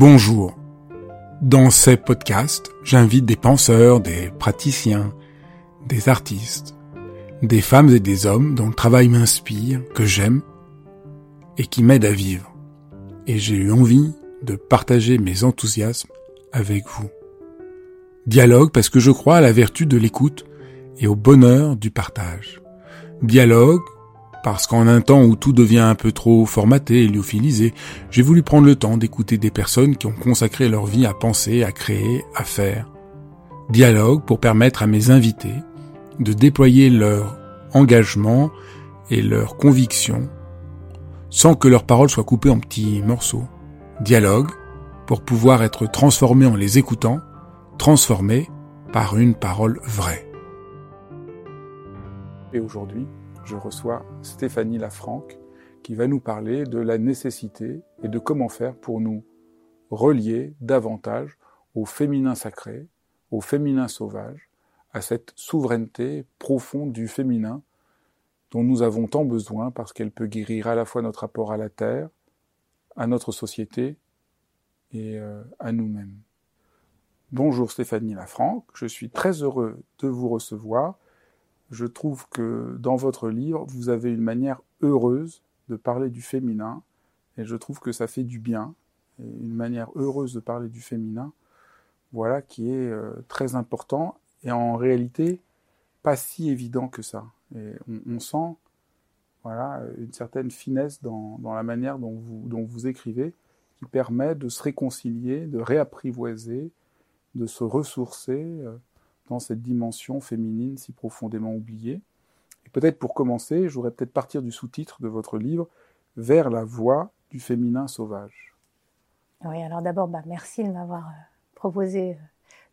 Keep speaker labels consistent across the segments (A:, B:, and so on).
A: Bonjour. Dans ces podcasts, j'invite des penseurs, des praticiens, des artistes, des femmes et des hommes dont le travail m'inspire, que j'aime et qui m'aident à vivre. Et j'ai eu envie de partager mes enthousiasmes avec vous. Dialogue parce que je crois à la vertu de l'écoute et au bonheur du partage. Dialogue parce qu'en un temps où tout devient un peu trop formaté et lyophilisé, j'ai voulu prendre le temps d'écouter des personnes qui ont consacré leur vie à penser, à créer, à faire. Dialogue pour permettre à mes invités de déployer leur engagement et leur conviction sans que leurs paroles soient coupées en petits morceaux. Dialogue pour pouvoir être transformé en les écoutant, transformé par une parole vraie.
B: Et aujourd'hui, je reçois Stéphanie Lafranc qui va nous parler de la nécessité et de comment faire pour nous relier davantage au féminin sacré, au féminin sauvage, à cette souveraineté profonde du féminin dont nous avons tant besoin parce qu'elle peut guérir à la fois notre rapport à la terre, à notre société et euh, à nous-mêmes. Bonjour Stéphanie Lafranc, je suis très heureux de vous recevoir je trouve que dans votre livre, vous avez une manière heureuse de parler du féminin, et je trouve que ça fait du bien, une manière heureuse de parler du féminin, voilà, qui est euh, très important, et en réalité, pas si évident que ça. Et on, sent, voilà, une certaine finesse dans, la manière dont vous, dont vous écrivez, qui permet de se réconcilier, de réapprivoiser, de se ressourcer. Euh, dans cette dimension féminine si profondément oubliée. Et peut-être pour commencer, j'aurais peut-être partir du sous-titre de votre livre, Vers la voie du féminin sauvage.
C: Oui, alors d'abord, bah, merci de m'avoir euh, proposé euh,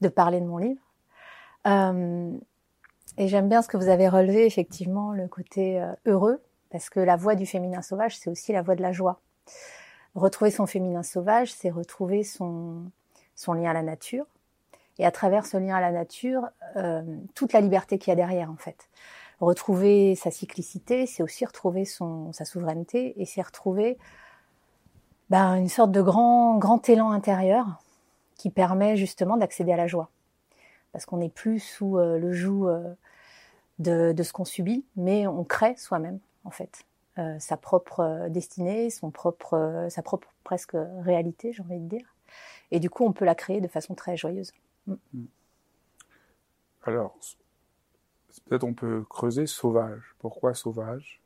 C: de parler de mon livre. Euh, et j'aime bien ce que vous avez relevé, effectivement, le côté heureux, parce que la voie du féminin sauvage, c'est aussi la voie de la joie. Retrouver son féminin sauvage, c'est retrouver son, son lien à la nature, et à travers ce lien à la nature, euh, toute la liberté qu'il y a derrière en fait. Retrouver sa cyclicité, c'est aussi retrouver son, sa souveraineté et c'est retrouver ben, une sorte de grand, grand élan intérieur qui permet justement d'accéder à la joie. Parce qu'on n'est plus sous euh, le joug euh, de, de, ce qu'on subit, mais on crée soi-même en fait. Euh, sa propre destinée, son propre, sa propre presque réalité, j'ai envie de dire. Et du coup, on peut la créer de façon très joyeuse. Mm.
B: Alors, peut-être on peut creuser sauvage. Pourquoi sauvage?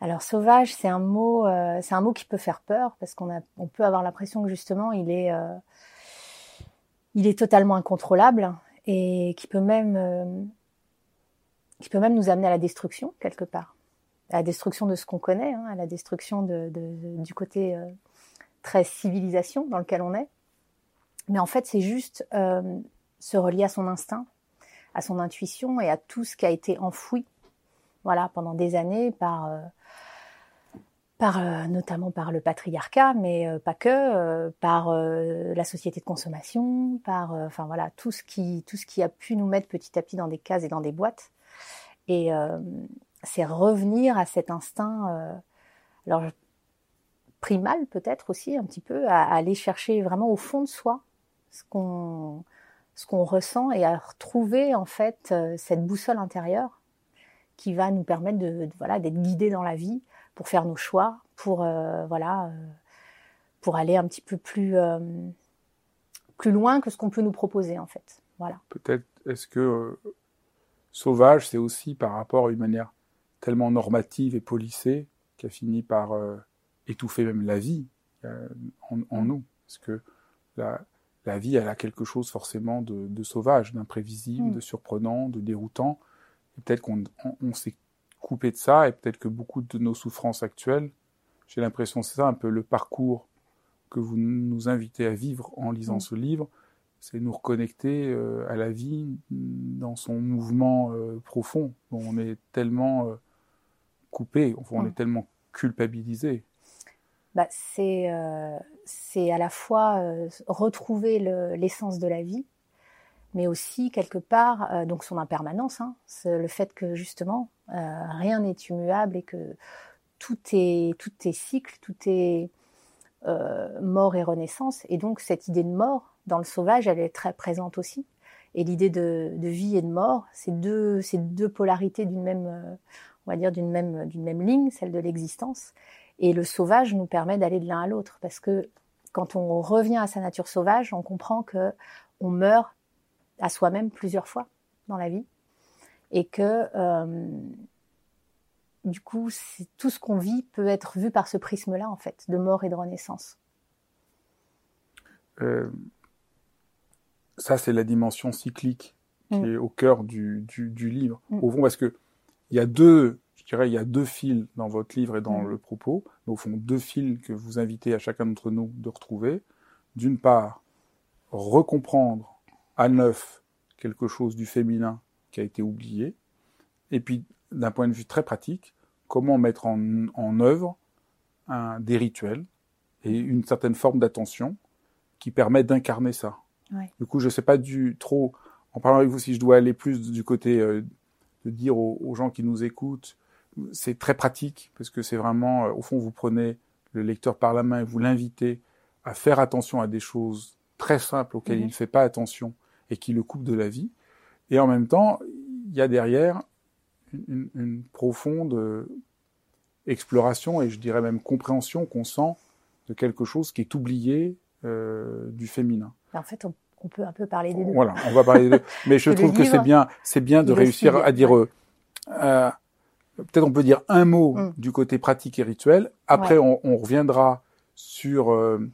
C: Alors sauvage, c'est un mot, euh, c'est un mot qui peut faire peur parce qu'on on peut avoir l'impression que justement il est, euh, totalement incontrôlable et qui peut même, euh, qui peut même nous amener à la destruction quelque part, à la destruction de ce qu'on connaît, hein, à la destruction de, du côté très civilisation dans lequel on est. Mais en fait, c'est juste euh, se relier à son instinct, à son intuition et à tout ce qui a été enfoui, voilà, pendant des années par, euh, par euh, notamment par le patriarcat, mais pas que, par la société de consommation, par, enfin voilà, tout ce qui, tout ce qui a pu nous mettre petit à petit dans des cases et dans des boîtes. Et c'est revenir à cet instinct. alors primal peut-être aussi un petit peu à aller chercher vraiment au fond de soi ce qu'on ce qu'on ressent et à retrouver en fait euh, cette boussole intérieure qui va nous permettre de, voilà d'être guidés dans la vie pour faire nos choix pour euh, voilà euh, pour aller un petit peu plus plus loin que ce qu'on peut nous proposer en fait. Voilà.
B: Peut-être est-ce que sauvage c'est aussi par rapport à une manière tellement normative et polissée qui a fini par étouffer même la vie en, nous? Parce que la, la vie, elle a quelque chose forcément de, sauvage, d'imprévisible, mm. de surprenant, de déroutant. Et peut-être qu'on s'est coupé de ça, et peut-être que beaucoup de nos souffrances actuelles, j'ai l'impression c'est ça un peu le parcours que vous nous invitez à vivre en lisant mm. ce livre, c'est nous reconnecter euh, à la vie dans son mouvement euh, profond. on est tellement euh, coupé, on mm. est tellement culpabilisé
C: bah, c'est euh, c'est à la fois euh, retrouver l'essence de la vie, mais aussi quelque part euh, donc son impermanence, hein, le fait que justement rien n'est immuable et que tout est tout est cycle, tout est euh, mort et renaissance. Et donc cette idée de mort dans le sauvage, elle est très présente aussi. Et l'idée de, vie et de mort, c'est deux, deux polarités d'une même, euh, on va dire d'une même, d'une même ligne, celle de l'existence. Et le sauvage nous permet d'aller de l'un à l'autre, parce que quand on revient à sa nature sauvage, on comprend que on meurt à soi-même plusieurs fois dans la vie, et que euh, du coup, tout ce qu'on vit peut être vu par ce prisme-là, en fait, de mort et de renaissance.
B: Euh, ça, c'est la dimension cyclique qui mm. est au cœur du, du, du livre. Mm. Au fond, parce que il y a deux, dirais, il y a deux fils dans votre livre et dans le propos. Mais au fond, deux fils que vous invitez à chacun d'entre nous de retrouver. D'une part, recomprendre à neuf quelque chose du féminin qui a été oublié. Et puis, d'un point de vue très pratique, comment mettre en, en œuvre un, des rituels et une certaine forme d'attention qui permet d'incarner ça.
C: Ouais.
B: Du coup, je ne sais pas du trop, en parlant avec vous, si je dois aller plus du côté euh, de dire aux, aux, gens qui nous écoutent, c'est très pratique parce que c'est vraiment, euh, au fond, vous prenez le lecteur par la main et vous l'invitez à faire attention à des choses très simples auxquelles mmh. il ne fait pas attention et qui le coupent de la vie. Et en même temps, il y a derrière une, une, profonde euh, exploration et je dirais même compréhension qu'on sent de quelque chose qui est oublié euh, du féminin.
C: En fait, on, on, peut un peu parler des deux.
B: Voilà, on va parler des deux. Mais je trouve que c'est bien, c'est bien de réussir à dire. Ouais. Euh, Peut-être on peut dire un mot mm. du côté pratique et rituel. Après, ouais. on, on, reviendra sur euh,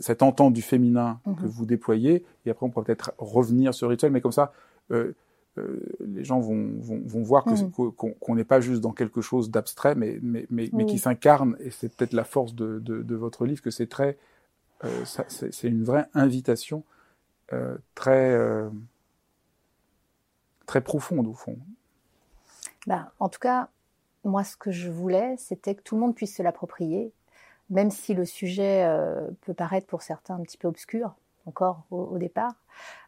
B: cette entente du féminin mm -hmm. que vous déployez. Et après, on pourra peut-être revenir sur le rituel. Mais comme ça, euh, euh, les gens vont, vont, vont voir
C: Mm-hmm.
B: qu'on qu n'est pas juste dans quelque chose d'abstrait, mais, mais, mais, mais qui s'incarne, et c'est peut-être la force de, de, de, votre livre, que c'est très, euh, c'est une vraie invitation euh, très, euh, très profonde au fond.
C: Bah, en tout cas, moi, ce que je voulais, c'était que tout le monde puisse se l'approprier, même si le sujet euh, peut paraître pour certains un petit peu obscur, encore au, départ.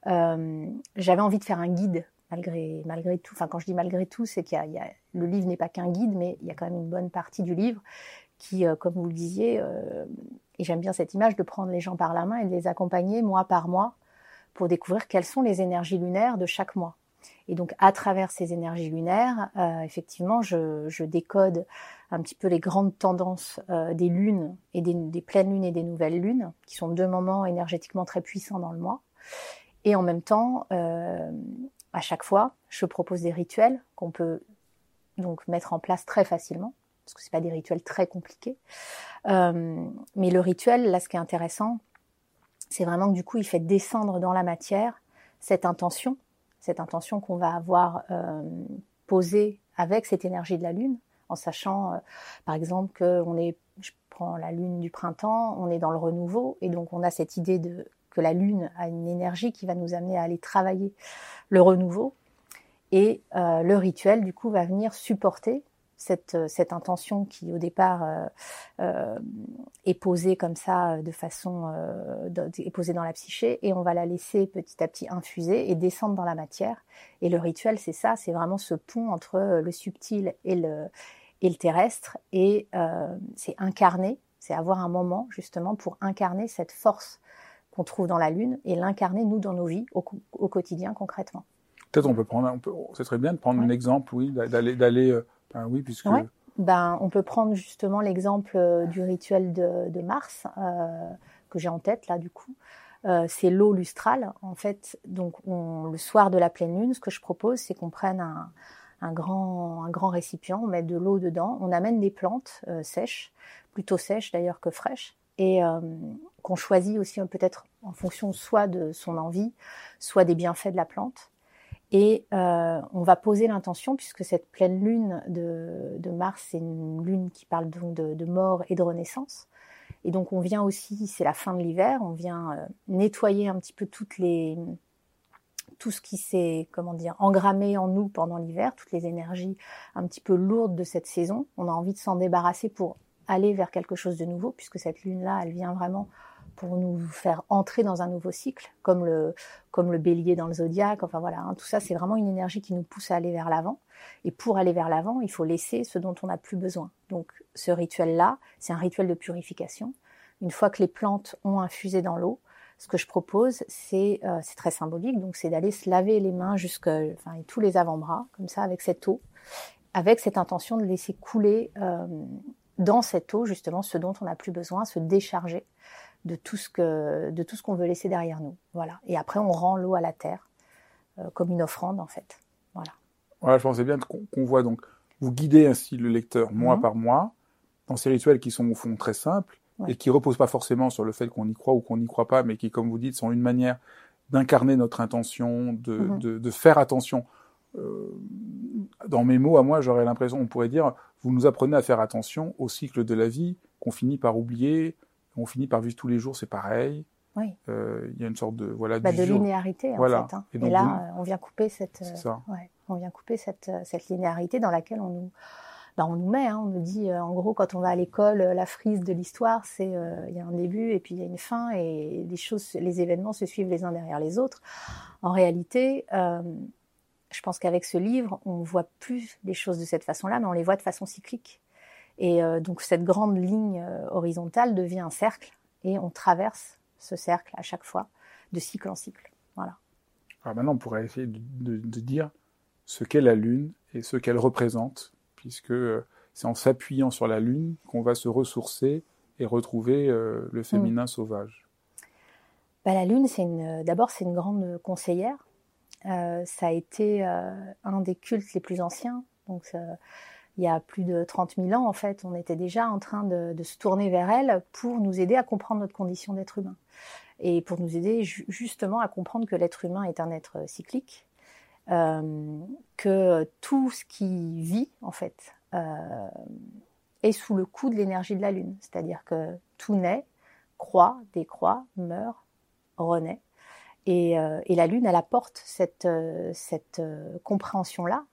C: Euh, J'avais envie de faire un guide malgré, tout. Enfin, quand je dis malgré tout, c'est qu'il le livre n'est pas qu'un guide, mais il y a quand même une bonne partie du livre qui, euh, comme vous le disiez, et j'aime bien cette image de prendre les gens par la main et de les accompagner mois par mois pour découvrir quelles sont les énergies lunaires de chaque mois. Et donc, à travers ces énergies lunaires, euh, effectivement, je, décode un petit peu les grandes tendances euh, des lunes et des, pleines lunes et des nouvelles lunes, qui sont deux moments énergétiquement très puissants dans le mois. Et en même temps, euh, à chaque fois, je propose des rituels qu'on peut donc mettre en place très facilement, parce que c'est pas des rituels très compliqués. Mais le rituel, là, ce qui est intéressant, c'est vraiment que du coup, il fait descendre dans la matière cette intention, cette intention qu'on va avoir euh, posée avec cette énergie de la lune, en sachant, euh, par exemple, que on est, je prends la lune du printemps, on est dans le renouveau, et donc on a cette idée de que la lune a une énergie qui va nous amener à aller travailler le renouveau. Et euh, le rituel, du coup, va venir supporter cette, cette intention qui, au départ, euh, euh, est posée comme ça, de façon, euh, est posée dans la psyché, et on va la laisser petit à petit infuser et descendre dans la matière. Et le rituel, c'est ça, c'est vraiment ce pont entre le subtil et le, et le terrestre, et euh, c'est incarner, c'est avoir un moment, justement, pour incarner cette force qu'on trouve dans la Lune et l'incarner, nous, dans nos vies, au, au quotidien, concrètement.
B: Peut-être on peut prendre, on peut, ce serait bien de prendre ouais. un exemple, oui, d'aller, d'aller, euh, ben oui, puisque.
C: Ben, on peut prendre justement l'exemple euh, du rituel de, Mars euh, que j'ai en tête là, du coup. Euh, c'est l'eau lustrale, en fait. Donc, on, le soir de la pleine lune, ce que je propose, c'est qu'on prenne un, grand, récipient, on met de l'eau dedans, on amène des plantes sèches, plutôt sèches d'ailleurs que fraîches, et qu'on choisit aussi peut-être en fonction soit de son envie, soit des bienfaits de la plante. Et euh, on va poser l'intention, puisque cette pleine lune de, Mars, c'est une lune qui parle donc de, de, mort et de renaissance. Et donc on vient aussi, c'est la fin de l'hiver, on vient euh, nettoyer un petit peu toutes les, tout ce qui s'est, comment dire, engrammé en nous pendant l'hiver, toutes les énergies un petit peu lourdes de cette saison. On a envie de s'en débarrasser pour aller vers quelque chose de nouveau, puisque cette lune-là, elle vient vraiment pour nous faire entrer dans un nouveau cycle, comme le, comme le bélier dans le zodiaque. Enfin voilà, hein, tout ça, c'est vraiment une énergie qui nous pousse à aller vers l'avant. Et pour aller vers l'avant, il faut laisser ce dont on n'a plus besoin. Donc ce rituel-là, c'est un rituel de purification, Une fois que les plantes ont infusé dans l'eau, ce que je propose, c'est euh, très symbolique, donc c'est d'aller se laver les mains jusque, enfin, tous les avant-bras, comme ça, avec cette eau, avec cette intention de laisser couler euh, dans cette eau justement ce dont on n'a plus besoin, se décharger de tout ce que de tout ce qu'on veut laisser derrière nous. Voilà. Et après, on rend l'eau à la terre euh, comme une offrande en fait. Voilà.
B: Voilà, je pensais bien qu'on voit donc vous guidez ainsi le lecteur mois mhm. par mois dans ces rituels qui sont au fond très simples et qui reposent pas forcément sur le fait qu'on y croit ou qu'on n'y croit pas, mais qui, comme vous dites, sont une manière d'incarner notre intention, de, mhm. de, de faire attention. Euh, dans mes mots, à moi, j'aurais l'impression, on pourrait dire, vous nous apprenez à faire attention au cycle de la vie qu'on finit par oublier, on finit par vivre tous les jours, c'est pareil.
C: Oui.
B: Euh, il y a une sorte de voilà
C: bah, de linéarité en fait. Hein. Et, là, euh, on vient couper cette, euh, ouais, on vient couper cette cette linéarité dans laquelle on nous bah, on nous met, hein, on nous dit en gros quand on va à l'école, la frise de l'histoire, c'est il y a un début et puis il y a une fin et les choses, les événements se suivent les uns derrière les autres. En réalité, je pense qu'avec ce livre, on voit plus les choses de cette façon-là, mais on les voit de façon cyclique. Et donc cette grande ligne horizontale devient un cercle et on traverse ce cercle à chaque fois, de cycle en cycle. Voilà.
B: Alors maintenant, on pourrait essayer de, dire ce qu'est la Lune et ce qu'elle représente, puisque euh, c'est en s'appuyant sur la Lune qu'on va se ressourcer et retrouver euh, le mm. féminin sauvage.
C: Bah, la Lune, c'est une, d'abord, c'est une grande conseillère. Euh, ça a été un des cultes les plus anciens. Donc, il y a plus de 30 000 ans, en fait, on était déjà en train de, se tourner vers elle pour nous aider à comprendre notre condition d'être humain. Et pour nous aider justement à comprendre que l'être humain est un être cyclique, euh, que tout ce qui vit, en fait, euh, est sous le coup de l'énergie de la Lune. C'est-à-dire que tout naît, croît, décroît, meurt, renaît. Et, euh, et, la Lune, elle apporte cette, cette compréhension-là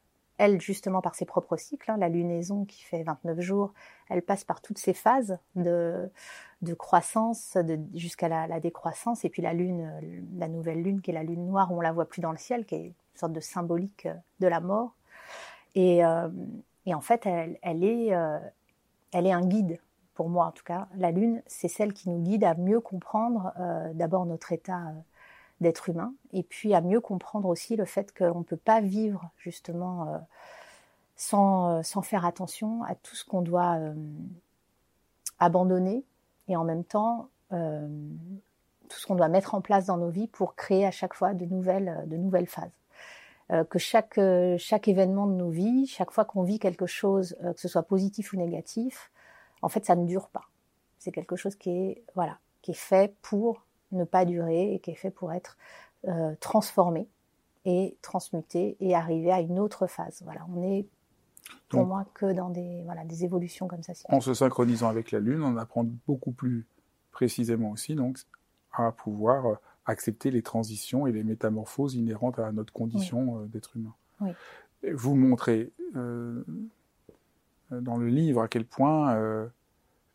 C: elle, justement, par ses propres cycles, hein, la lunaison qui fait 29 jours, elle passe par toutes ces phases de, de croissance jusqu'à la, décroissance, et puis la lune, la nouvelle lune, qui est la lune noire, on la voit plus dans le ciel, qui est une sorte de symbolique de la mort. Et, euh, en fait, elle, est, euh, elle est un guide, pour moi en tout cas. La lune, c'est celle qui nous guide à mieux comprendre euh, d'abord notre état d'être humain, et puis à mieux comprendre aussi le fait qu'on ne peut pas vivre justement euh, sans, euh, sans, faire attention à tout ce qu'on doit euh, abandonner, et en même temps tout ce qu'on doit mettre en place dans nos vies pour créer à chaque fois de nouvelles, phases. que chaque, événement de nos vies, chaque fois qu'on vit quelque chose, que ce soit positif ou négatif, en fait, ça ne dure pas. C'est quelque chose qui voilà, qui est fait pour ne pas durer et qui est fait pour être euh, transformé et transmuté et arriver à une autre phase. Voilà, on est pour moi que dans des, voilà, des évolutions comme ça.
B: En se synchronisant avec la Lune, on apprend beaucoup plus précisément aussi donc à pouvoir euh, accepter les transitions et les métamorphoses inhérentes à notre condition euh, d'être humain.
C: Oui.
B: Vous montrez dans le livre à quel point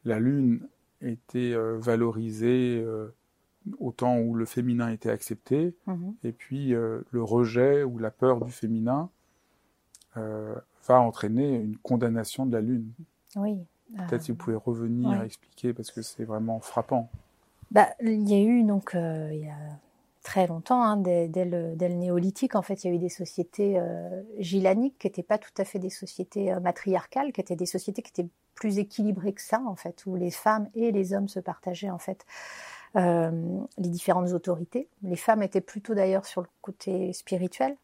B: la Lune était valorisée au temps où le féminin était accepté, mhm. et puis euh, le rejet ou la peur du féminin euh, va entraîner une condamnation de la Lune.
C: Oui.
B: Peut-être si vous pouvez revenir expliquer, parce que c'est vraiment frappant.
C: Bah, il y a eu, donc, euh, il y a très longtemps, hein, dès, le, néolithique, en fait, il y a eu des sociétés gilaniques qui n'étaient pas tout à fait des sociétés matriarcales, qui étaient des sociétés qui étaient plus équilibrées que ça, en fait, où les femmes et les hommes se partageaient, en fait, euh, les différentes autorités. Les femmes étaient plutôt d'ailleurs sur le côté spirituel.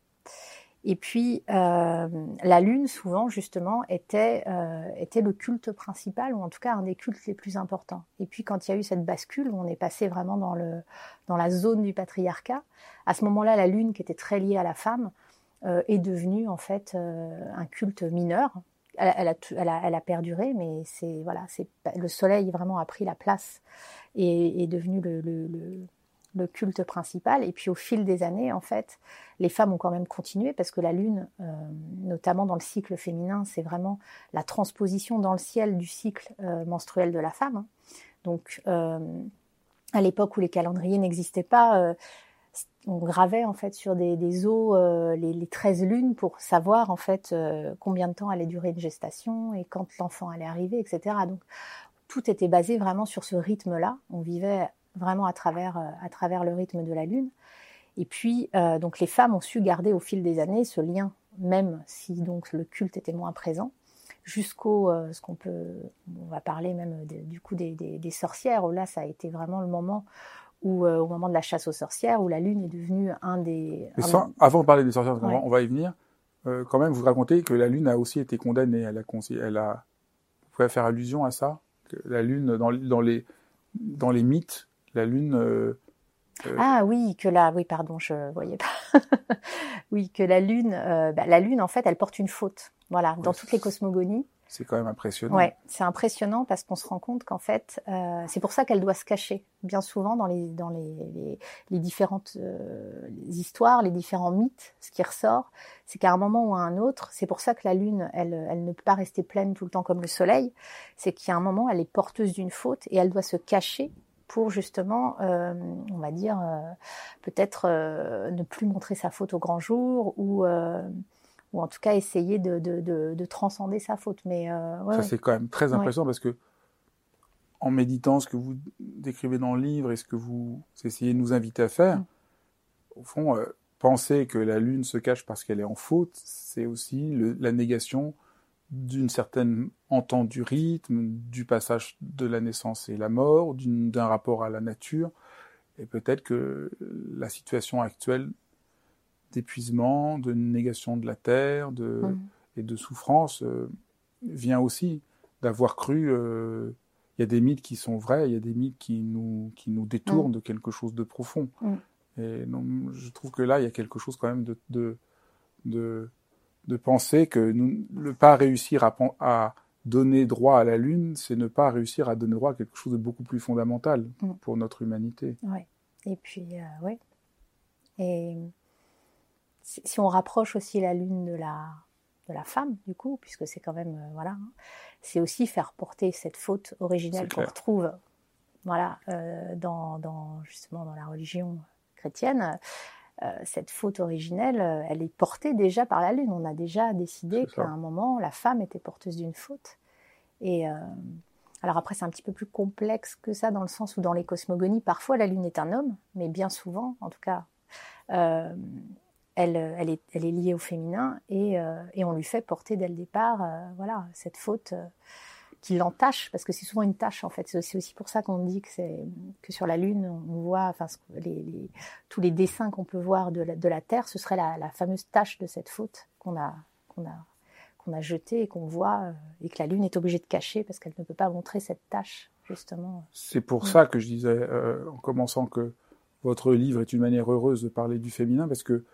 C: Et puis euh, la lune, souvent justement, était euh, était le culte principal ou en tout cas un des cultes les plus importants. Et puis quand il y a eu cette bascule, on est passé vraiment dans le dans la zone du patriarcat. À ce moment-là, la lune, qui était très liée à la femme, est devenue en fait un culte mineur. Elle, a, elle, perduré, mais c'est voilà, c'est le soleil vraiment a pris la place est, est devenu le, culte principal. Et puis au fil des années, en fait, les femmes ont quand même continué parce que la lune, euh, notamment dans le cycle féminin, c'est vraiment la transposition dans le ciel du cycle euh, menstruel de la femme. Hein. Donc euh, à l'époque où les calendriers n'existaient pas, on gravait en fait sur des, des os les, les 13 lunes pour savoir en fait combien de temps allait durer une gestation et quand l'enfant allait arriver, etc. Donc tout était basé vraiment sur ce rythme-là. On vivait vraiment à travers, à travers le rythme de la Lune. Et puis, donc les femmes ont su garder au fil des années ce lien, même si donc le culte était moins présent, jusqu'au ce qu'on peut, on va parler même du coup des, des, sorcières. Où là, ça a été vraiment le moment où, au moment de la chasse aux sorcières, où la lune est devenue un des.
B: avant de parler des sorcières, on va y venir. quand même, vous racontez que la lune a aussi été condamnée. Elle a, elle a, vous pouvez faire allusion à ça que La lune dans, dans les dans les mythes, la lune. Euh,
C: euh, ah oui, que la, oui, pardon, je voyais pas. oui, que la lune, euh, bah, la lune en fait, elle porte une faute. Voilà, dans toutes les cosmogonies.
B: C'est quand même impressionnant.
C: Ouais, c'est impressionnant parce qu'on se rend compte qu'en fait, euh, c'est pour ça qu'elle doit se cacher. Bien souvent dans les dans les, les, les différentes euh, histoires, les différents mythes, ce qui ressort, c'est qu'à un moment ou à un autre, c'est pour ça que la lune, elle, elle ne peut pas rester pleine tout le temps comme le soleil. C'est a un moment, elle est porteuse d'une faute et elle doit se cacher pour justement, euh, on va dire, euh, peut-être euh, ne plus montrer sa faute au grand jour ou ou en tout cas essayer de, de, de, de transcender sa faute. Mais
B: ouais, ça c'est quand même très impressionnant parce que en méditant ce que vous décrivez dans le livre et ce que vous essayez de nous inviter à faire, mm. au fond, penser que la lune se cache parce qu'elle est en faute, c'est aussi le, la négation d'une certaine entente du rythme, du passage de la naissance et la mort, d'un rapport à la nature. Et peut-être que la situation actuelle d'épuisement, de négation de la terre de, mmh. et de souffrance euh, vient aussi d'avoir cru. Euh, il y a des mythes qui sont vrais, il y a des mythes qui nous, qui nous détournent mmh. de quelque chose de profond. Mmh. Et donc, je trouve que là, il y a quelque chose quand même de, de, de de penser que ne pas réussir à, à, donner droit à la Lune, c'est ne pas réussir à donner droit à quelque chose de beaucoup plus fondamental pour notre humanité.
C: Oui. Et puis, euh, oui. Et si on rapproche aussi la Lune de la, de la femme, du coup, puisque c'est quand même, euh, voilà, hein, c'est aussi faire porter cette faute originelle qu'on retrouve, voilà, euh, dans, dans, justement dans la religion chrétienne. Euh, cette faute originelle, elle est portée déjà par la Lune. On a déjà décidé qu'à un moment, la femme était porteuse d'une faute. Et alors après, c'est un petit peu plus complexe que ça, dans le sens où dans les cosmogonies, parfois la Lune est un homme, mais bien souvent, en tout cas, elle, elle, est, elle, est, liée au féminin et, et, on lui fait porter dès le départ, voilà, cette faute qui l'entache, parce que c'est souvent une tâche en fait. C'est aussi pour ça qu'on dit que sur la Lune, on voit, enfin, les, tous les dessins qu'on peut voir de la, de la Terre, ce serait la, la fameuse tâche de cette faute qu'on a qu'on a qu'on a jetée et qu'on voit euh, et que la Lune est obligée de cacher parce qu'elle ne peut pas montrer cette tâche justement.
B: C'est pour ça que je disais euh, en commençant que votre livre est une manière heureuse de parler du féminin parce que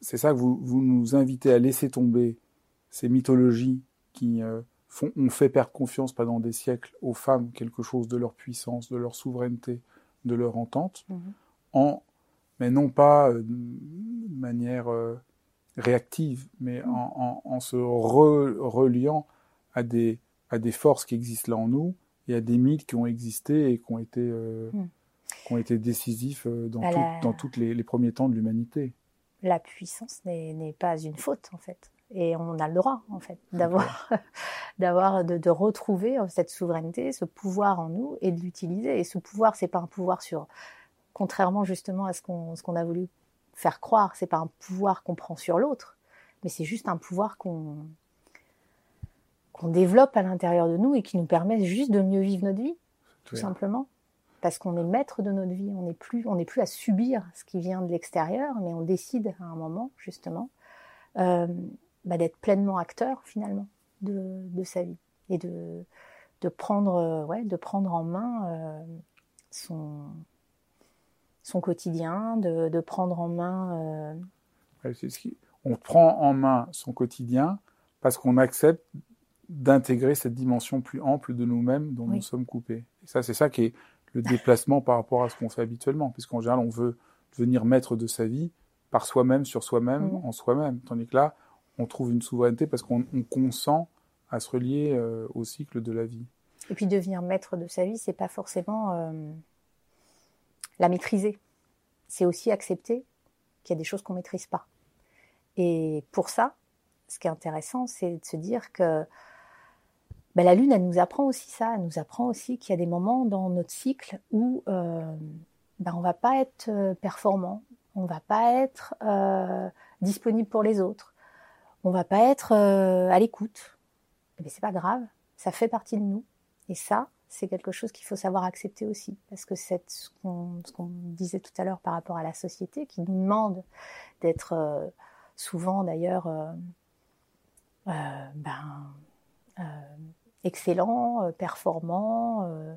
B: c'est ça que vous, vous nous invitez à laisser tomber ces mythologies qui euh, ont fait perdre confiance pendant des siècles aux femmes quelque chose de leur puissance, de leur souveraineté, de leur entente, mhm. en, mais non pas euh, de manière euh, réactive, mais mhm. en, en, se reliant à des, à des forces qui existent là en nous et à des mythes qui ont existé et qui ont été, mhm. qui ont été décisifs dans, tous les, les premiers temps de l'humanité.
C: La puissance n'est pas une faute, en fait. Et on a le droit en fait d'avoir d'avoir de, de, retrouver euh, cette souveraineté ce pouvoir en nous et de l'utiliser. Et ce pouvoir c'est pas un pouvoir sur contrairement justement à ce qu'on ce qu'on a voulu faire croire c'est pas un pouvoir qu'on prend sur l'autre mais c'est juste un pouvoir qu'on qu'on développe à l'intérieur de nous et qui nous permet juste de mieux vivre notre vie tout simplement parce qu'on est maître de notre vie on n'est plus on n'est plus à subir ce qui vient de l'extérieur mais on décide à un moment justement euh, bah, d'être pleinement acteur finalement de, de, sa vie et de, de, prendre, euh, ouais, de prendre en main euh, son, son quotidien, de, de prendre en main.
B: Euh... Ce on prend en main son quotidien parce qu'on accepte d'intégrer cette dimension plus ample de nous-mêmes dont nous sommes coupés. Et ça, c'est ça qui est le déplacement par rapport à ce qu'on fait habituellement, puisqu'en général, on veut devenir maître de sa vie par soi-même, sur soi-même, en soi-même. Tandis que là, on trouve une souveraineté parce qu'on consent à se relier euh, au cycle de la vie.
C: Et puis devenir maître de sa vie, c'est pas forcément euh, la maîtriser. C'est aussi accepter qu'il y a des choses qu'on maîtrise pas. Et pour ça, ce qui est intéressant, c'est de se dire que ben, la lune, elle nous apprend aussi ça. Elle nous apprend aussi qu'il y a des moments dans notre cycle où euh, ben, on va pas être euh, performant, on va pas être euh, disponible pour les autres, on va pas être à l'écoute. Mais c'est pas grave, ça fait partie de nous. Et ça, c'est quelque chose qu'il faut savoir accepter aussi, parce que c'est ce qu'on disait tout à l'heure par rapport à la société, qui nous demande d'être souvent d'ailleurs ben, excellent, euh, performant, euh,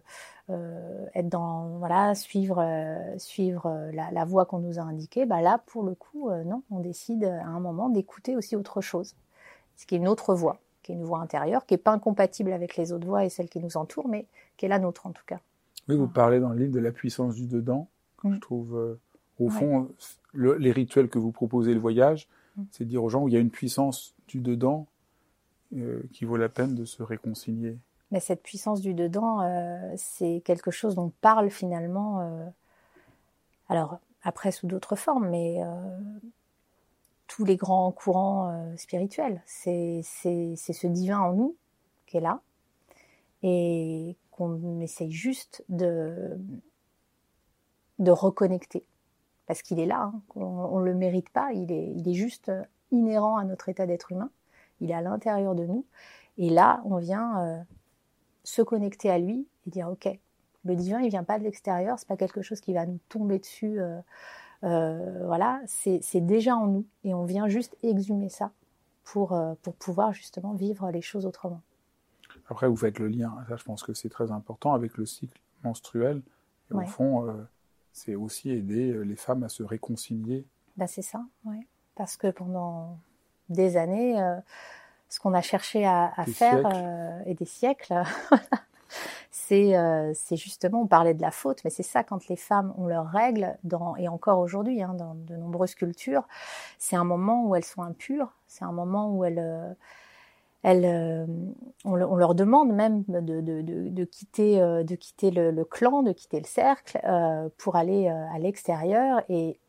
C: euh, être dans voilà suivre suivre la, la voie qu'on nous a indiquée. Bah là pour le coup non, on décide à un moment d'écouter aussi autre chose, ce qui est une autre voie, qui est une voie intérieure, qui est pas incompatible avec les autres voies et celles qui nous entourent, mais qui est la nôtre en tout cas.
B: Oui, vous parlez dans le livre de la puissance du dedans. Mm. Je trouve, au fond, les rituels que vous proposez, le voyage, mm. c'est de dire aux gens où il y a une puissance du dedans euh, qui vaut la peine de se réconcilier.
C: Mais cette puissance du dedans, euh, c'est quelque chose dont parle finalement, euh, alors après sous d'autres formes, mais tous les grands courants spirituels. C'est ce divin en nous qui est là et qu'on essaye juste de, de reconnecter. Parce qu'il est là, hein. on ne le mérite pas, il est, il est juste inhérent à notre état d'être humain il est à l'intérieur de nous. Et là, on vient euh, se connecter à lui et dire ok, le divin, il vient pas de l'extérieur, c'est pas quelque chose qui va nous tomber dessus. Euh, euh, voilà, c'est déjà en nous et on vient juste exhumer ça pour, pour pouvoir justement vivre les choses autrement.
B: Après, vous faites le lien, ça je pense que c'est très important avec le cycle menstruel. Et Au fond, c'est aussi aider les femmes à se réconcilier.
C: Bah, c'est ça, oui. Parce que pendant des années, euh, ce qu'on a cherché à, faire euh, et des siècles. Euh, c'est justement, on parlait de la faute, mais c'est ça quand les femmes ont leurs règles, dans, et encore aujourd'hui, hein, dans de nombreuses cultures, c'est un moment où elles sont impures, c'est un moment où elles, elles, on, leur demande même de, de, de, de quitter, de quitter le, le, clan, de quitter le cercle pour aller à l'extérieur. Et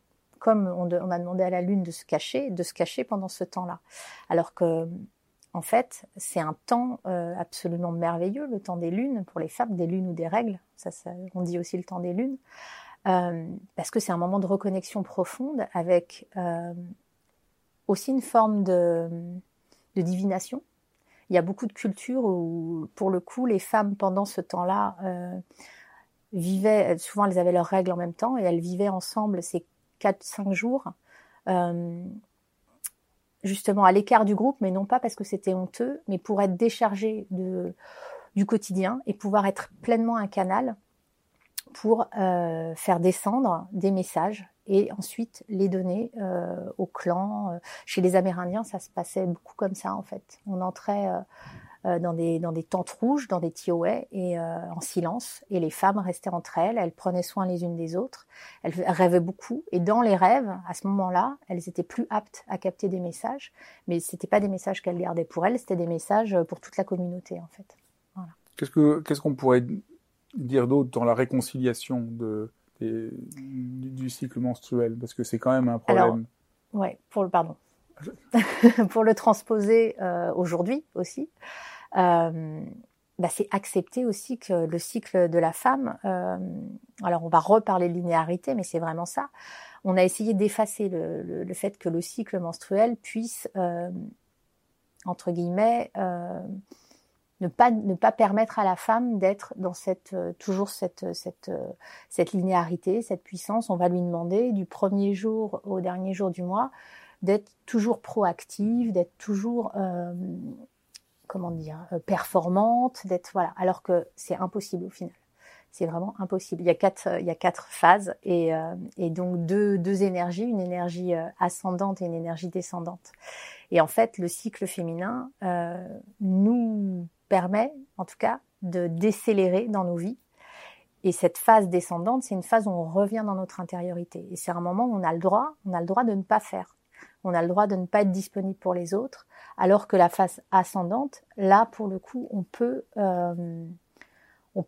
C: comme on, a demandé à la Lune de se cacher, de se cacher pendant ce temps-là. Alors que, en fait, c'est un temps euh, absolument merveilleux, le temps des lunes, pour les femmes, des lunes ou des règles, ça, on dit aussi le temps des lunes, euh, parce que c'est un moment de reconnexion profonde avec euh, aussi une forme de, de, divination. Il y a beaucoup de cultures où, pour le coup, les femmes, pendant ce temps-là, vivaient, souvent elles avaient leurs règles en même temps, et elles vivaient ensemble ces 4-5 jours, euh, justement à l'écart du groupe, mais non pas parce que c'était honteux, mais pour être déchargé du quotidien et pouvoir être pleinement un canal pour euh, faire descendre des messages et ensuite les donner euh, au clan. Chez les Amérindiens, ça se passait beaucoup comme ça en fait. On entrait dans des dans des tentes rouges, dans des tioets et euh, en silence. Et les femmes restaient entre elles, elles prenaient soin les unes des autres. Elles rêvaient beaucoup. Et dans les rêves, à ce moment-là, elles étaient plus aptes à capter des messages, mais c'était pas des messages qu'elles gardaient pour elles, c'était des messages pour toute la communauté en fait.
B: Voilà. Qu'est-ce que qu'est-ce qu'on pourrait dire d'autre dans la réconciliation de du, cycle menstruel? Parce que c'est quand même un problème. Alors,
C: ouais, pour le pardon. pour le transposer euh, aujourd'hui aussi, euh, bah, c'est accepter aussi que le cycle de la femme, euh, alors on va reparler de linéarité, mais c'est vraiment ça. On a essayé d'effacer le, le, fait que le cycle menstruel puisse, entre guillemets, ne pas ne pas permettre à la femme d'être dans cette toujours cette cette cette linéarité, cette puissance. On va lui demander du premier jour au dernier jour du mois d'être toujours proactive, d'être toujours euh, comment dire euh, performante, d'être voilà. Alors que c'est impossible au final. C'est vraiment impossible. Il y a quatre, il y a quatre phases et, euh, et donc deux, deux énergies, une énergie ascendante et une énergie descendante. Et en fait, le cycle féminin nous permet, en tout cas, de décélérer dans nos vies et cette phase descendante, c'est une phase où on revient dans notre intériorité. Et c'est un moment où on a le droit, on a le droit de ne pas faire on a le droit de ne pas être disponible pour les autres, alors que la phase ascendante, là pour le coup, on peut, euh,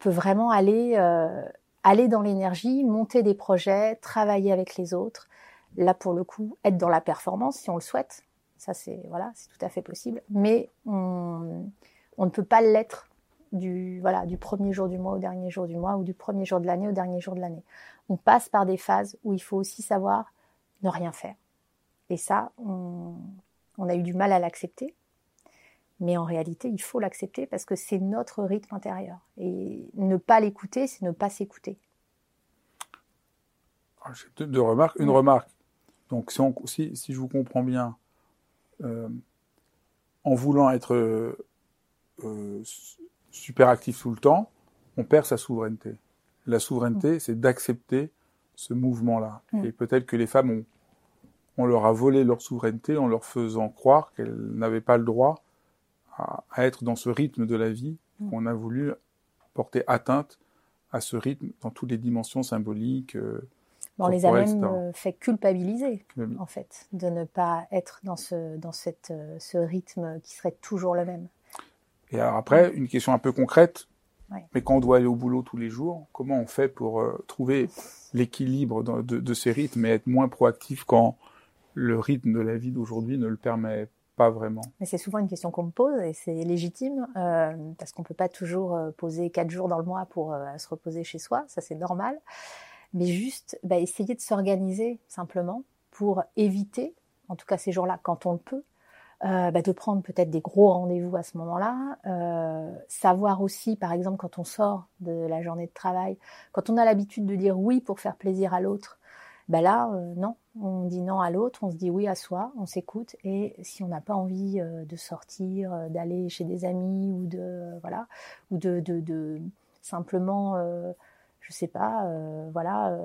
C: vraiment aller, euh, aller dans l'énergie, monter des projets, travailler avec les autres. Là pour le coup, être dans la performance si on le souhaite, ça c'est voilà, tout à fait possible. Mais on, ne peut pas l'être du premier jour du mois au dernier jour du mois ou du premier jour de l'année au dernier jour de l'année. On passe par des phases où il faut aussi savoir ne rien faire. Et ça, on, on a eu du mal à l'accepter. Mais en réalité, il faut l'accepter parce que c'est notre rythme intérieur. Et ne pas l'écouter, c'est ne pas s'écouter.
B: Ah, j'ai deux, remarques. Une remarque. Donc, si, on, si, si, je vous comprends bien, euh, en voulant être euh, super actif tout le temps, on perd sa souveraineté. La souveraineté, mm. c'est d'accepter ce mouvement-là. Mm. Et peut-être que les femmes ont, on leur a volé leur souveraineté en leur faisant croire qu'elles n'avaient pas le droit à, être dans ce rythme de la vie. Mm. On a voulu porter atteinte à ce rythme dans toutes les dimensions symboliques. Euh,
C: on les a même euh, fait culpabiliser, en fait, de ne pas être dans ce, dans cette, euh, ce rythme qui serait toujours le même.
B: Et alors après, une question un peu concrète, mais quand on doit aller au boulot tous les jours, comment on fait pour euh, trouver l'équilibre de, de, ces rythmes et être moins proactif quand le rythme de la vie d'aujourd'hui ne le permet pas vraiment.
C: Mais c'est souvent une question qu'on me pose et c'est légitime euh, parce qu'on peut pas toujours poser quatre jours dans le mois pour se reposer chez soi, ça c'est normal. Mais juste bah, essayer de s'organiser simplement pour éviter, en tout cas ces jours-là, quand on le peut, euh, bah, de prendre peut-être des gros rendez-vous à ce moment-là, euh, savoir aussi, par exemple, quand on sort de la journée de travail, quand on a l'habitude de dire oui pour faire plaisir à l'autre, bah là, euh, non, on dit non à l'autre, on se dit oui à soi, on s'écoute, et si on n'a pas envie euh, de sortir, euh, d'aller chez des amis ou de voilà, ou de, de, de simplement je sais pas, voilà,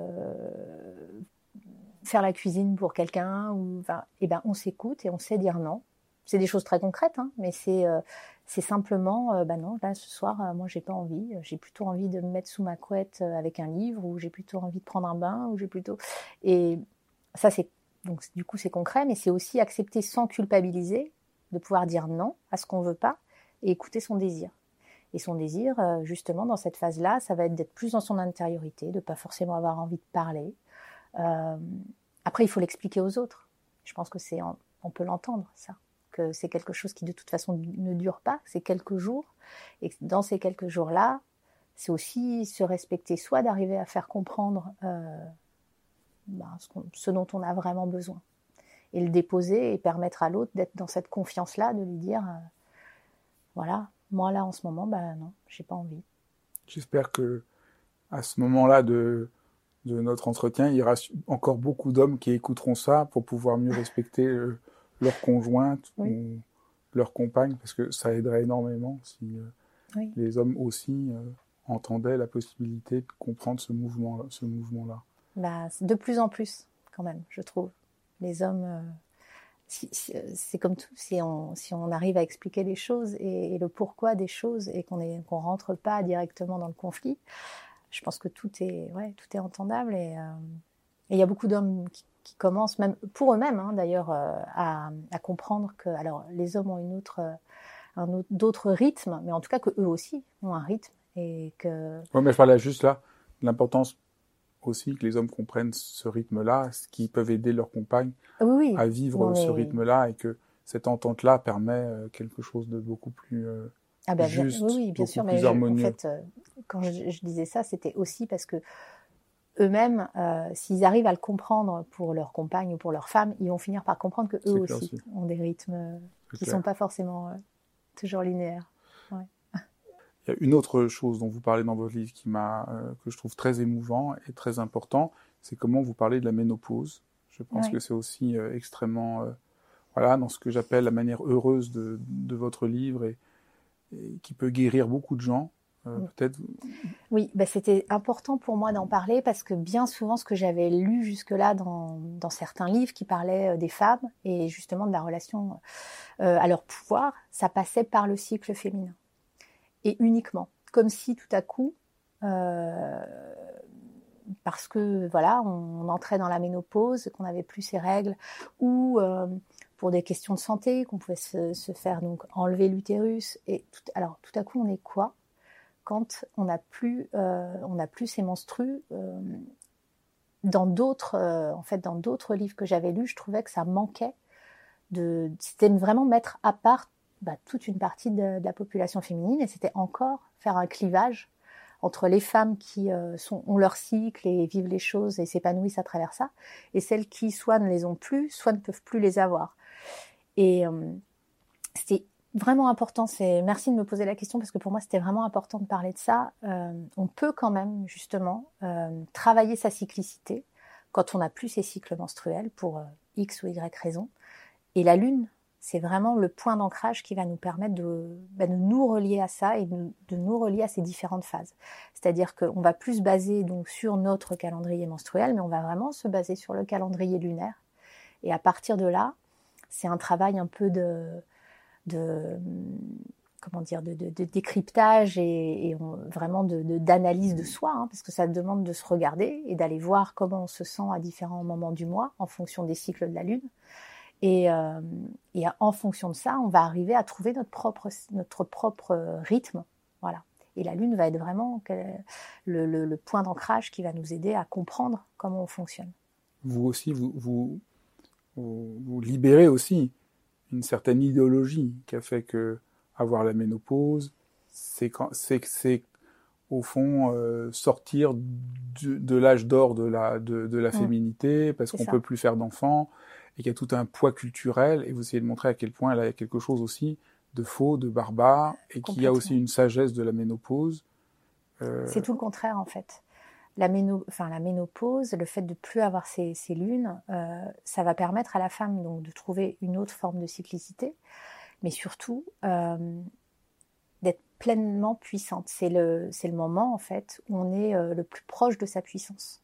C: faire la cuisine pour quelqu'un, ou, eh ben, on s'écoute et on sait dire non. C'est des choses très concrètes, hein, mais c'est euh, c'est simplement, ben non, là ce soir, moi j'ai pas envie, j'ai plutôt envie de me mettre sous ma couette avec un livre, ou j'ai plutôt envie de prendre un bain, ou j'ai plutôt, et ça c'est donc du coup c'est concret, mais c'est aussi accepter sans culpabiliser, de pouvoir dire non à ce qu'on veut pas et écouter son désir. Et son désir, euh, justement, dans cette phase-là, ça va être d'être plus dans son intériorité, de pas forcément avoir envie de parler. Euh, après, il faut l'expliquer aux autres. Je pense que c'est, on peut l'entendre, ça, que c'est quelque chose qui de toute façon ne dure pas, c'est quelques jours, et dans ces quelques jours-là, c'est aussi se respecter, soit d'arriver à faire comprendre euh, ben, ce, dont on a vraiment besoin, et le déposer et permettre à l'autre d'être dans cette confiance-là, de lui dire, euh, voilà, moi, là, en ce moment, bah non, j'ai pas envie.
B: J'espère que à ce moment-là de, de notre entretien, il y aura encore beaucoup d'hommes qui écouteront ça pour pouvoir mieux respecter euh, leur conjointe ou leur compagne, parce que ça aiderait énormément si euh, les hommes aussi euh, entendaient la possibilité de comprendre ce mouvement-là. Ce mouvement-là.
C: Bah, de plus en plus, quand même, je trouve. Les hommes c'est comme tout, si on, si on arrive à expliquer les choses et, le pourquoi des choses et qu'on ne qu'on rentre pas directement dans le conflit, je pense que tout est, ouais, tout est entendable et euh, il y a beaucoup d'hommes qui, qui, commencent, même pour eux-mêmes hein, d'ailleurs, euh, à, à, comprendre que alors les hommes ont une autre, un autre, d'autres rythmes, mais en tout cas que eux aussi ont un rythme et que.
B: Oui, mais je parlais juste là l'importance aussi que les hommes comprennent ce rythme-là, ce qui peuvent aider leurs compagnes à vivre ce rythme-là et que cette entente-là permet euh, quelque chose de beaucoup plus euh, ah bah, juste,
C: oui, oui, bien sûr, mais en fait, euh, quand je, disais ça, c'était aussi parce que eux-mêmes, s'ils arrivent à le comprendre pour leurs compagnes ou pour leurs femmes, ils vont finir par comprendre que eux aussi, ont des rythmes qui ne sont pas forcément toujours linéaires.
B: Il y a une autre chose dont vous parlez dans votre livre qui m'a, euh, que je trouve très émouvant et très important, c'est comment vous parlez de la ménopause. Je pense que c'est aussi euh, extrêmement, euh, voilà, dans ce que j'appelle la manière heureuse de, de votre livre et, qui peut guérir beaucoup de gens. Peut-être.
C: Oui, bah c'était important pour moi d'en parler parce que bien souvent, ce que j'avais lu jusque-là dans, dans, certains livres qui parlaient des femmes et justement de la relation à leur pouvoir, ça passait par le cycle féminin et uniquement, comme si tout à coup, euh, parce que voilà, on, entrait dans la ménopause, qu'on n'avait plus ses règles, ou euh, pour des questions de santé, qu'on pouvait se, se, faire donc enlever l'utérus. Et tout, alors tout à coup, on est quoi? Quand on n'a plus, euh, on plus ces menstrues euh, Dans d'autres, euh, en fait, dans d'autres livres que j'avais lus, je trouvais que ça manquait de, c'était vraiment mettre à part bah, toute une partie de, la population féminine et c'était encore faire un clivage entre les femmes qui ont leur cycle et vivent les choses et s'épanouissent à travers ça, et celles qui soit ne les ont plus, soit ne peuvent plus les avoir. Et c'était vraiment important. C'est merci de me poser la question parce que pour moi c'était vraiment important de parler de ça. Euh, on peut quand même justement travailler sa cyclicité quand on n'a plus ses cycles menstruels pour x ou y raison. Et la lune c'est vraiment le point d'ancrage qui va nous permettre de, bah, de, nous relier à ça et de, nous relier à ces différentes phases. C'est-à-dire qu'on va plus se baser donc sur notre calendrier menstruel, mais on va vraiment se baser sur le calendrier lunaire. Et à partir de là, c'est un travail un peu de, de comment dire, de, décryptage et, vraiment d'analyse de, soi, hein, parce que ça demande de se regarder et d'aller voir comment on se sent à différents moments du mois en fonction des cycles de la lune. Et, euh, et, en fonction de ça, on va arriver à trouver notre propre, notre propre rythme. Voilà. Et la Lune va être vraiment le, le, le point d'ancrage qui va nous aider à comprendre comment on fonctionne.
B: Vous aussi, vous, vous, vous, libérez aussi une certaine idéologie qui a fait que avoir la ménopause, c'est c'est au fond euh, sortir de, de l'âge d'or de la de, de la mmh. féminité parce qu'on peut plus faire d'enfants et qu'il y a tout un poids culturel, et vous essayez de montrer à quel point elle a quelque chose aussi de faux, de barbare, et qu'il y a aussi une sagesse de la ménopause.
C: Euh... C'est tout le contraire en fait. La, ménopause, le fait de plus avoir ces, lunes, euh, ça va permettre à la femme donc de trouver une autre forme de cyclicité, mais surtout euh, d'être pleinement puissante. C'est le, moment en fait où on est euh, le plus proche de sa puissance.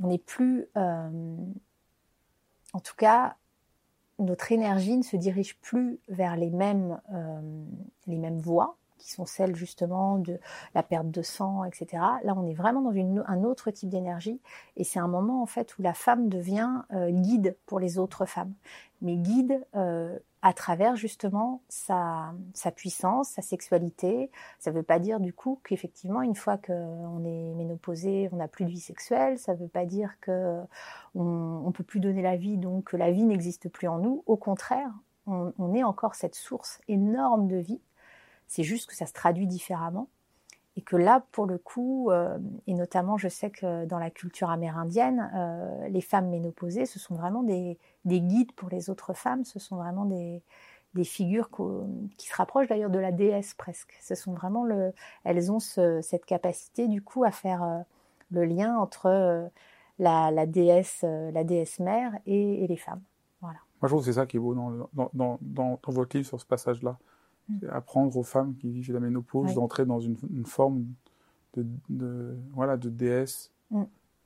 C: On n'est plus en tout cas, notre énergie ne se dirige plus vers les mêmes voies, qui sont celles justement de la perte de sang, etc. Là, on est vraiment dans un autre type d'énergie, et c'est un moment en fait où la femme devient euh, guide pour les autres femmes, mais guide euh, à travers justement sa, sa puissance, sa sexualité. Ça ne veut pas dire du coup qu'effectivement, une fois qu'on est ménopausé, on n'a plus de vie sexuelle. Ça ne veut pas dire que on, ne peut plus donner la vie, donc que la vie n'existe plus en nous. Au contraire, on, on est encore cette source énorme de vie. C'est juste que ça se traduit différemment. Et que là, pour le coup, euh, et notamment, je sais que dans la culture amérindienne, euh, les femmes ménopausées, ce sont vraiment des, des, guides pour les autres femmes. Ce sont vraiment des, figures qui se rapprochent d'ailleurs de la déesse presque. Ce sont vraiment le, elles ont ce, cette capacité du coup à faire euh, le lien entre la, déesse, la déesse mère et, et, les femmes. Voilà.
B: Moi, je trouve que c'est ça qui est beau dans, dans, dans, dans, votre livre sur ce passage-là apprendre aux femmes qui vivent la ménopause d'entrer dans une, forme de, de, voilà, de déesse, mm.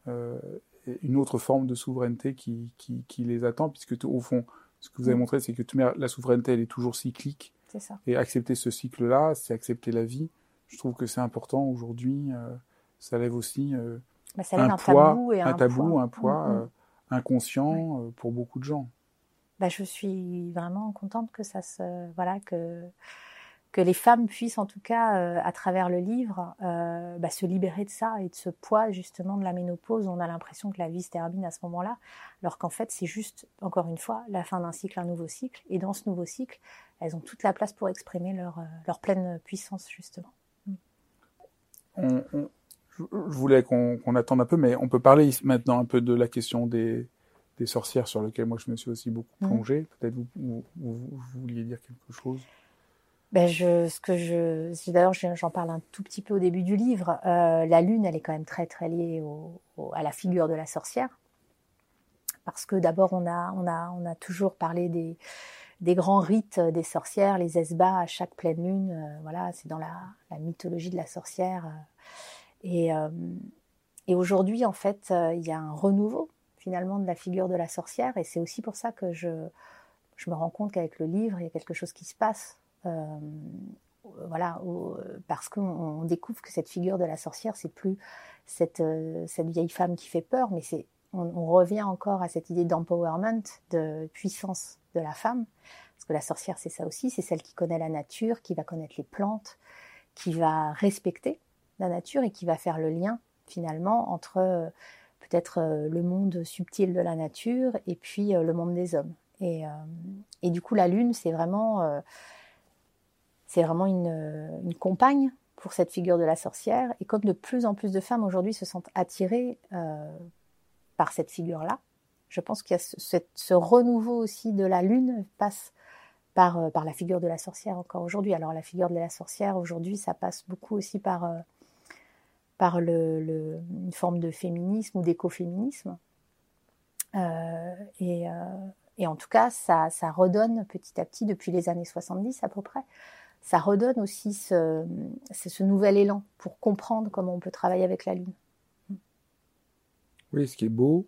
B: euh, et une autre forme de souveraineté qui, qui, qui les attend, puisque au fond, ce que vous avez mm. montré, c'est que la souveraineté, elle est toujours cyclique.
C: Ça.
B: Et accepter ce cycle-là, c'est accepter la vie. Je trouve que c'est important aujourd'hui. Euh, ça lève aussi euh, bah, ça lève un, poids, tabou, et un, tabou, poids. un poids mm, inconscient pour beaucoup de gens.
C: Bah, je suis vraiment contente que ça se voilà que que les femmes puissent en tout cas euh, à travers le livre euh, bah, se libérer de ça et de ce poids justement de la ménopause. On a l'impression que la vie se termine à ce moment-là, alors qu'en fait c'est juste encore une fois la fin d'un cycle, un nouveau cycle. Et dans ce nouveau cycle, elles ont toute la place pour exprimer leur euh, leur pleine puissance justement.
B: Mm. je voulais qu'on attende un peu, mais on peut parler maintenant un peu de la question des des sorcières sur lequel moi je me suis aussi beaucoup mmh. plongée. Peut-être vous, vous, vous, vouliez dire quelque chose?
C: Ben je, ce que je, d'ailleurs j'en parle un tout petit peu au début du livre. Euh, la lune, elle est quand même très très liée au, à la figure de la sorcière, parce que d'abord on a on a on a toujours parlé des des grands rites des sorcières, les esbats à chaque pleine lune. Euh, voilà, c'est dans la, la, mythologie de la sorcière. Euh, et euh, et aujourd'hui en fait il y a un renouveau finalement de la figure de la sorcière. Et c'est aussi pour ça que je, je me rends compte qu'avec le livre, il y a quelque chose qui se passe. Euh, voilà, parce qu'on découvre que cette figure de la sorcière, c'est plus cette, euh, cette vieille femme qui fait peur, mais c'est on, revient encore à cette idée d'empowerment, de puissance de la femme, parce que la sorcière, c'est ça aussi, c'est celle qui connaît la nature, qui va connaître les plantes, qui va respecter la nature et qui va faire le lien finalement entre peut-être euh, le monde subtil de la nature et puis euh, le monde des hommes. Et, et du coup, la lune, c'est vraiment, c'est vraiment une, une compagne pour cette figure de la sorcière. Et comme de plus en plus de femmes aujourd'hui se sentent attirées par cette figure-là, je pense qu'il y a ce, ce, renouveau aussi de la lune passe par, euh, par la figure de la sorcière encore aujourd'hui. Alors la figure de la sorcière aujourd'hui, ça passe beaucoup aussi par, euh, par le, le, une forme de féminisme ou d'écoféminisme. Euh, et, euh, et, en tout cas, ça, ça redonne petit à petit, depuis les années 70 à peu près, ça redonne aussi ce, ce nouvel élan pour comprendre comment on peut travailler avec la Lune.
B: Oui, ce qui est beau,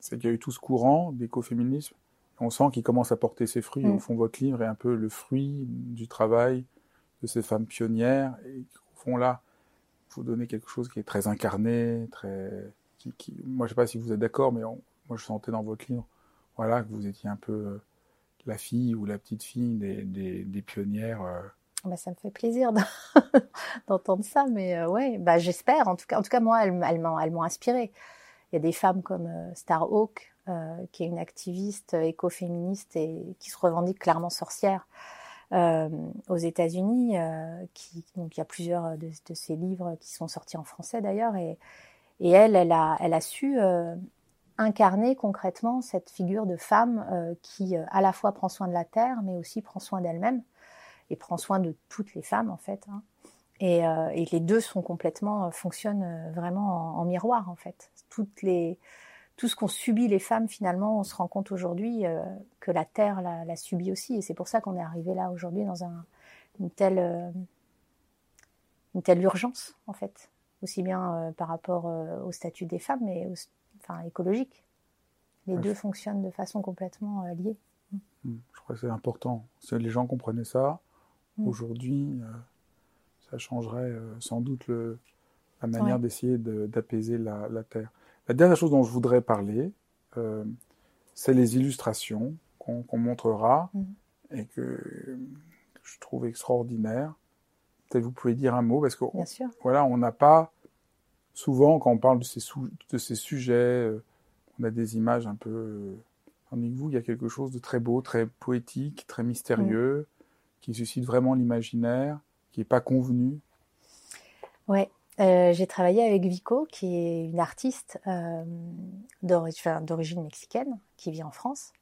B: c'est qu'il y a eu tout ce courant d'écoféminisme. On sent qu'il commence à porter ses fruits. Au mm. fond, votre livre est un peu le fruit du travail de ces femmes pionnières. Et au fond, là, vous donnez quelque chose qui est très incarné, très. Qui. Moi, je sais pas si vous êtes d'accord, mais moi, je sentais dans votre livre, voilà, que vous étiez un peu euh, la fille ou la petite fille des, pionnières. Euh.
C: Bah, ça me fait plaisir d'entendre ça, mais euh, ouais, bah, j'espère. En tout cas, en tout cas, moi, elles, elles m'ont inspirée. Il y a des femmes comme euh, Starhawk, euh, qui est une activiste écoféministe et qui se revendique clairement sorcière euh, aux États-Unis. Euh, donc il y a plusieurs de, ses livres qui sont sortis en français d'ailleurs. Et, elle, elle a, su euh, incarner concrètement cette figure de femme qui à la fois prend soin de la terre, mais aussi prend soin d'elle-même et prend soin de toutes les femmes en fait. Hein. Et, et, les deux sont complètement fonctionnent vraiment en, en, miroir en fait toutes les, tout ce qu'ont subi les femmes, finalement, on se rend compte aujourd'hui euh, que la Terre l'a, l'a subi aussi. Et c'est pour ça qu'on est arrivé là aujourd'hui dans un, une, telle, euh, une telle urgence, en fait. Aussi bien euh, par rapport au statut des femmes, mais au, enfin, écologique. Les ouais. deux fonctionnent de façon complètement liée.
B: Mmh. Je crois que c'est important. Si les gens comprenaient ça, mmh. aujourd'hui, ça changerait sans doute le, la manière ouais. d'essayer de, d'apaiser la, la Terre. La dernière chose dont je voudrais parler, euh, c'est les illustrations qu'on qu montrera mmh. et que, que, je trouve extraordinaires. Peut-être vous pouvez dire un mot parce que voilà, on n'a pas souvent quand on parle de ces, de ces sujets, euh, on a des images un peu. Euh, tandis que vous, il y a quelque chose de très beau, très poétique, très mystérieux, mmh. qui suscite vraiment l'imaginaire, qui n'est pas convenu.
C: Ouais, euh, j'ai travaillé avec Vico, qui est une artiste euh, d'origine mexicaine, qui vit en France.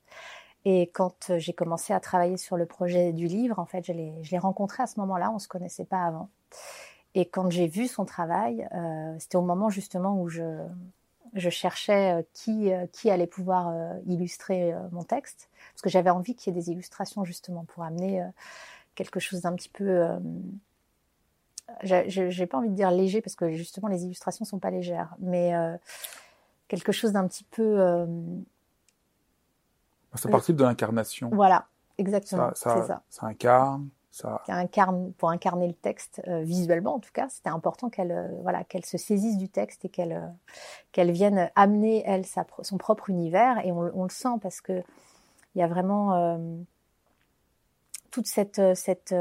C: Et quand j'ai commencé à travailler sur le projet du livre, en fait, je l'ai rencontré à ce moment-là, on se connaissait pas avant. Et quand j'ai vu son travail, euh, c'était au moment justement où je, cherchais euh, qui, euh, allait pouvoir euh, illustrer mon texte, parce que j'avais envie qu'il y ait des illustrations justement pour amener quelque chose d'un petit peu j'ai pas envie de dire léger parce que justement les illustrations sont pas légères, mais euh, quelque chose d'un petit peu. Euh,
B: ça participe de l'incarnation.
C: Voilà, exactement. Ça, ça,
B: ça. ça incarne. Ça...
C: incarne pour incarner le texte euh, visuellement en tout cas c'était important qu'elle euh, voilà qu'elle se saisisse du texte et qu'elle qu'elle vienne amener elle sa, son propre univers et on, on, le sent parce que il y a vraiment toute cette cette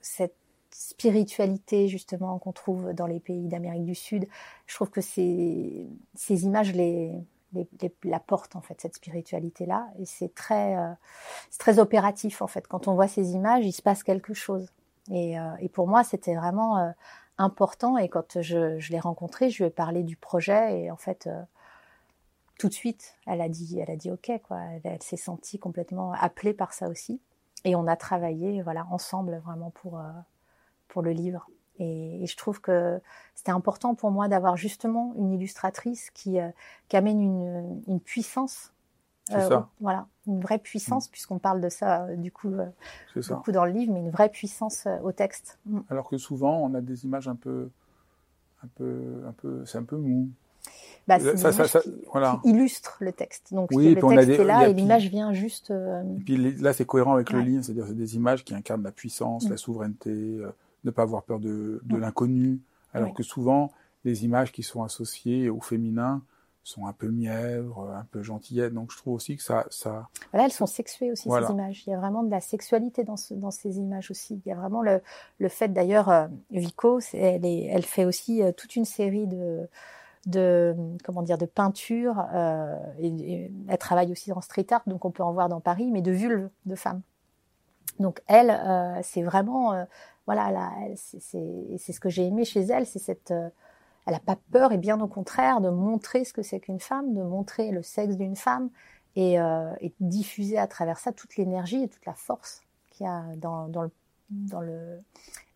C: cette spiritualité justement qu'on trouve dans les pays d'Amérique du Sud. Je trouve que ces, images les, la portent en fait cette spiritualité là et c'est très euh, très opératif en fait. Quand on voit ces images, il se passe quelque chose. Et, euh, et pour moi, c'était vraiment euh, important. Et quand je, l'ai rencontrée, je lui ai parlé du projet et en fait tout de suite, elle a dit, elle a dit OK quoi. Elle, elle s'est sentie complètement appelée par ça aussi. Et on a travaillé voilà ensemble vraiment pour pour le livre. Et, et je trouve que c'était important pour moi d'avoir justement une illustratrice qui, euh, qui amène une, une puissance.
B: Euh,
C: voilà, une vraie puissance, mmh. puisqu'on parle de ça euh, du coup beaucoup dans le livre, mais une vraie puissance au texte.
B: Mmh. Alors que souvent, on a des images un peu, un peu, un peu, c'est un peu mou.
C: Bah, ça, ça, ça, qui, voilà. qui illustre le texte. Donc oui, le texte des, est là et l'image vient juste. Euh...
B: Et puis là, c'est cohérent avec ouais. le livre, c'est-à-dire c'est des images qui incarnent la puissance, mmh. la souveraineté, euh, ne pas avoir peur de, de l'inconnu, alors oui. que souvent, les images qui sont associées au féminin sont un peu mièvres, un peu gentillettes. Donc je trouve aussi que ça... ça
C: voilà, elles sont sexuées aussi, voilà. ces images. Il y a vraiment de la sexualité dans, ce, dans ces images aussi. Il y a vraiment le, le fait, d'ailleurs, euh, Vico, elle, est, elle fait aussi euh, toute une série de de comment dire de peinture euh, et, elle travaille aussi en street art donc on peut en voir dans Paris mais de vulves de femmes donc elle euh, c'est vraiment euh, voilà là c'est ce que j'ai aimé chez elle c'est cette euh, elle a pas peur et bien au contraire de montrer ce que c'est qu'une femme de montrer le sexe d'une femme et, et diffuser à travers ça toute l'énergie et toute la force qu'il y a dans dans le dans le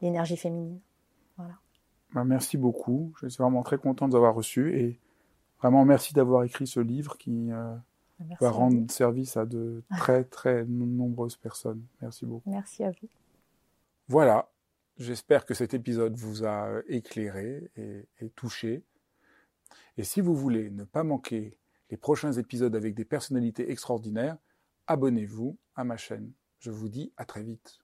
C: l'énergie féminine voilà
B: bah, merci beaucoup. Je suis vraiment très content de vous avoir reçu et vraiment merci d'avoir écrit ce livre qui euh, va rendre service à de très très nombreuses personnes. Merci beaucoup.
C: Merci à vous.
B: Voilà. J'espère que cet épisode vous a éclairé et, et touché. Et si vous voulez ne pas manquer les prochains épisodes avec des personnalités extraordinaires, abonnez-vous à ma chaîne. Je vous dis à très vite.